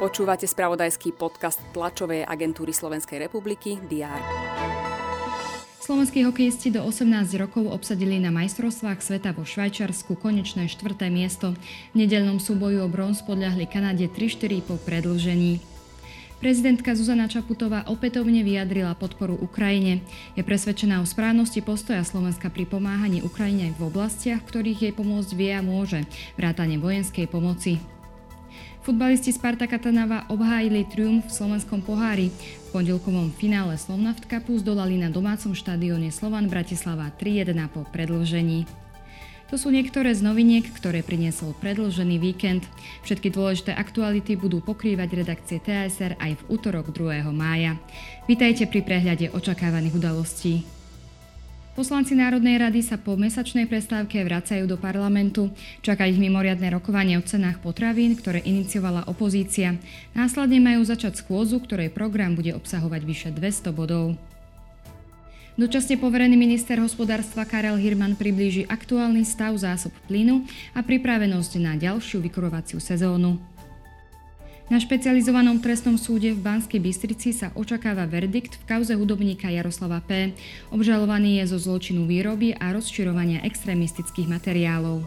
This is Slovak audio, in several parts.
Počúvate spravodajský podcast tlačovej agentúry Slovenskej republiky DR. Slovenskí hokejisti do 18 rokov obsadili na majstrovstvách sveta vo Švajčarsku konečné štvrté miesto. V nedelnom súboju o bronz podľahli Kanade 3-4 po predlžení. Prezidentka Zuzana Čaputová opätovne vyjadrila podporu Ukrajine. Je presvedčená o správnosti postoja Slovenska pri pomáhaní Ukrajine v oblastiach, ktorých jej pomôcť vie a môže, vrátane vojenskej pomoci. Futbalisti Spartaka Trnava obhájili triumf v slovenskom pohári. V pondelkovom finále Slovnaft Cupu zdolali na domácom štadióne Slovan Bratislava 3-1 po predlžení. To sú niektoré z noviniek, ktoré priniesol predlžený víkend. Všetky dôležité aktuality budú pokrývať redakcie TSR aj v útorok 2. mája. Vítajte pri prehľade očakávaných udalostí. Poslanci Národnej rady sa po mesačnej prestávke vracajú do parlamentu. Čaká ich mimoriadne rokovanie o cenách potravín, ktoré iniciovala opozícia. Následne majú začať schôdzu, ktorej program bude obsahovať vyše 200 bodov. Dočasne poverený minister hospodárstva Karel Hirman priblíži aktuálny stav zásob plynu a pripravenosť na ďalšiu vykurovaciu sezónu. Na špecializovanom trestnom súde v Banskej Bystrici sa očakáva verdikt v kauze hudobníka Jaroslava P. Obžalovaný je zo zločinu výroby a rozširovania extrémistických materiálov.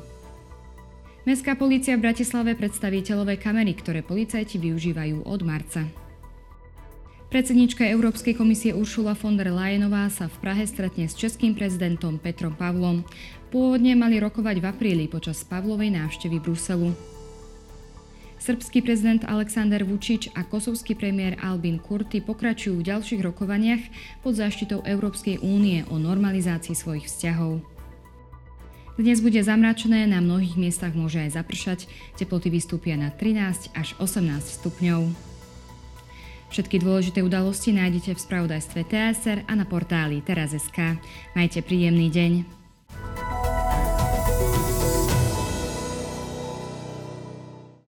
Mestská polícia v Bratislave predstaví telové kamery, ktoré policajti využívajú od marca. Predsednička Európskej komisie Uršula von der Leyenová sa v Prahe stretne s českým prezidentom Petrom Pavlom. Pôvodne mali rokovať v apríli počas Pavlovej návštevy Bruselu. Srbský prezident Aleksandar Vučič a kosovský premiér Albin Kurti pokračujú v ďalších rokovaniach pod záštitou Európskej únie o normalizácii svojich vzťahov. Dnes bude zamračené, na mnohých miestach môže aj zapršať, teploty vystúpia na 13 až 18 stupňov. Všetky dôležité udalosti nájdete v spravodajstve TSR a na portáli teraz.sk. Majte príjemný deň.